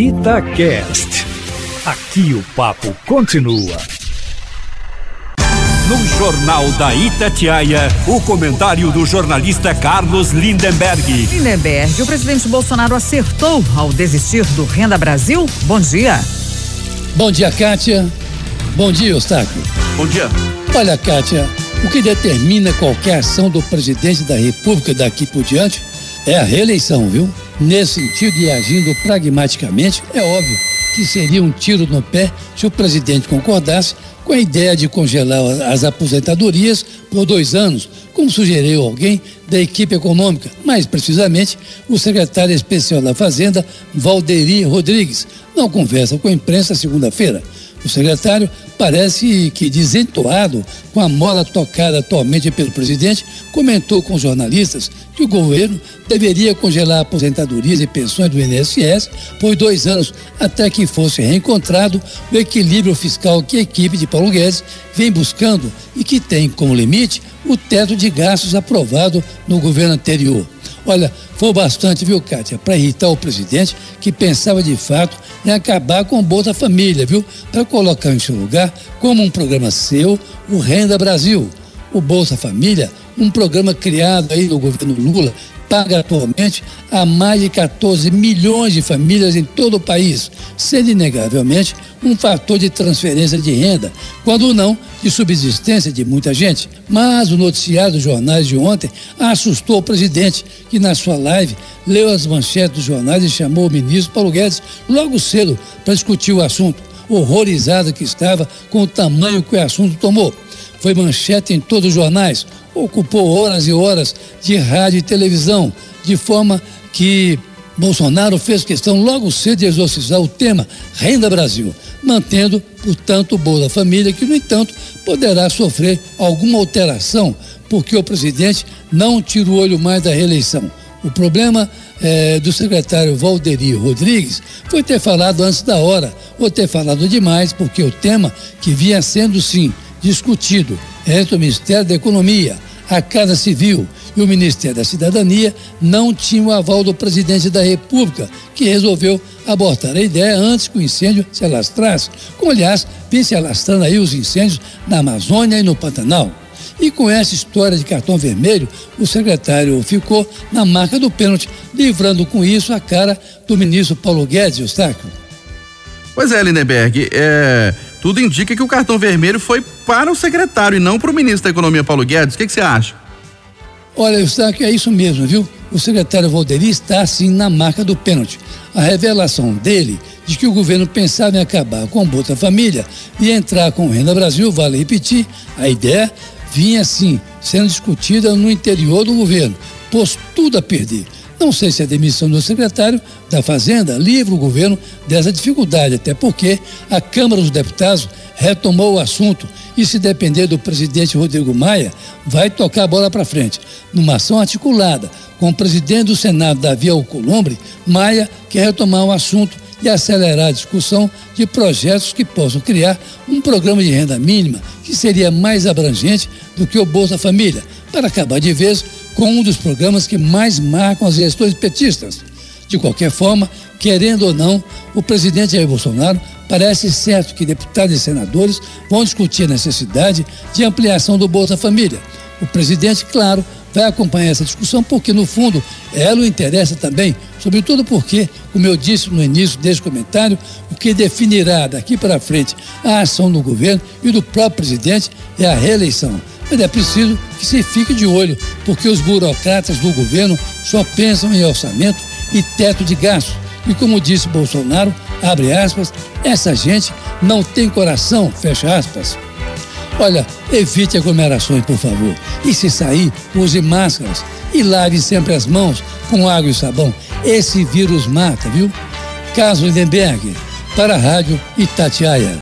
Itacast. Aqui o papo continua. No Jornal da Itatiaia, o comentário do jornalista Carlos Lindenberg. Lindenberg, o presidente Bolsonaro acertou ao desistir do Renda Brasil? Bom dia. Bom dia, Kátia. Bom dia, Eustáquio. Bom dia. Olha, Kátia, o que determina qualquer ação do presidente da República daqui por diante é a reeleição, viu? Nesse sentido e agindo pragmaticamente, é óbvio que seria um tiro no pé se o presidente concordasse com a ideia de congelar as aposentadorias por dois anos, como sugeriu alguém da equipe econômica, mais precisamente o secretário especial da Fazenda, Valderi Rodrigues, não conversa com a imprensa segunda-feira. O secretário parece que desentoado com a mola tocada atualmente pelo presidente, comentou com jornalistas que o governo deveria congelar aposentadorias e pensões do INSS por dois anos até que fosse reencontrado o equilíbrio fiscal que a equipe de Paulo Guedes vem buscando e que tem como limite o teto de gastos aprovado no governo anterior. Olha, foi bastante, viu, Kátia, para irritar o presidente que pensava de fato em acabar com o Bolsa Família, viu? Para colocar em seu lugar, como um programa seu, o Renda Brasil. O Bolsa Família, um programa criado aí no governo Lula, paga atualmente a mais de 14 milhões de famílias em todo o país, sendo inegavelmente um fator de transferência de renda, quando não de subsistência de muita gente. Mas o noticiário dos jornais de ontem assustou o presidente, que na sua live leu as manchetes dos jornais e chamou o ministro Paulo Guedes logo cedo para discutir o assunto, horrorizado que estava com o tamanho que o assunto tomou. Foi manchete em todos os jornais, ocupou horas e horas de rádio e televisão, de forma que Bolsonaro fez questão logo cedo de exorcizar o tema Renda Brasil, mantendo, portanto, o Bolsa Família, que, no entanto, poderá sofrer alguma alteração, porque o presidente não tira o olho mais da reeleição. O problema é, do secretário Valderi Rodrigues foi ter falado antes da hora, ou ter falado demais, porque o tema que vinha sendo, sim, discutido entre o Ministério da Economia, a Casa Civil e o Ministério da Cidadania não tinham o aval do presidente da República, que resolveu abortar a ideia antes que o incêndio se alastrasse, como aliás vem se alastrando aí os incêndios na Amazônia e no Pantanal. E com essa história de cartão vermelho, o secretário ficou na marca do pênalti, livrando com isso a cara do ministro Paulo Guedes, Eustáquio. Pois é, Lindenberg, é, tudo indica que o cartão vermelho foi para o secretário e não para o ministro da Economia, Paulo Guedes. O que, que você acha? Olha, Eustáquio, é isso mesmo, viu? O secretário Valderi está, sim, na marca do pênalti. A revelação dele de que o governo pensava em acabar com o Bolsa Família e entrar com o Renda Brasil, vale repetir, a ideia vinha, sim, sendo discutida no interior do governo, pôs tudo a perder. Não sei se a demissão do secretário da Fazenda livra o governo dessa dificuldade, até porque a Câmara dos Deputados retomou o assunto e, se depender do presidente Rodrigo Maia, vai tocar a bola para frente. Numa ação articulada com o presidente do Senado, Davi Alcolumbre, Maia quer retomar o assunto e acelerar a discussão de projetos que possam criar um programa de renda mínima que seria mais abrangente do que o Bolsa Família, para acabar de vez com um dos programas que mais marcam as gestões petistas. De qualquer forma, querendo ou não, o presidente Jair Bolsonaro parece certo que deputados e senadores vão discutir a necessidade de ampliação do Bolsa Família. O presidente, claro, vai acompanhar essa discussão porque, no fundo, ela o interessa também, sobretudo porque, como eu disse no início deste comentário, o que definirá daqui para frente a ação do governo e do próprio presidente é a reeleição. Mas é preciso que se fique de olho, porque os burocratas do governo só pensam em orçamento e teto de gastos. E como disse Bolsonaro, abre aspas, essa gente não tem coração, fecha aspas. Olha, evite aglomerações, por favor. E se sair, use máscaras e lave sempre as mãos com água e sabão. Esse vírus mata, viu? Caso Lindenberg, para a Rádio Itatiaia.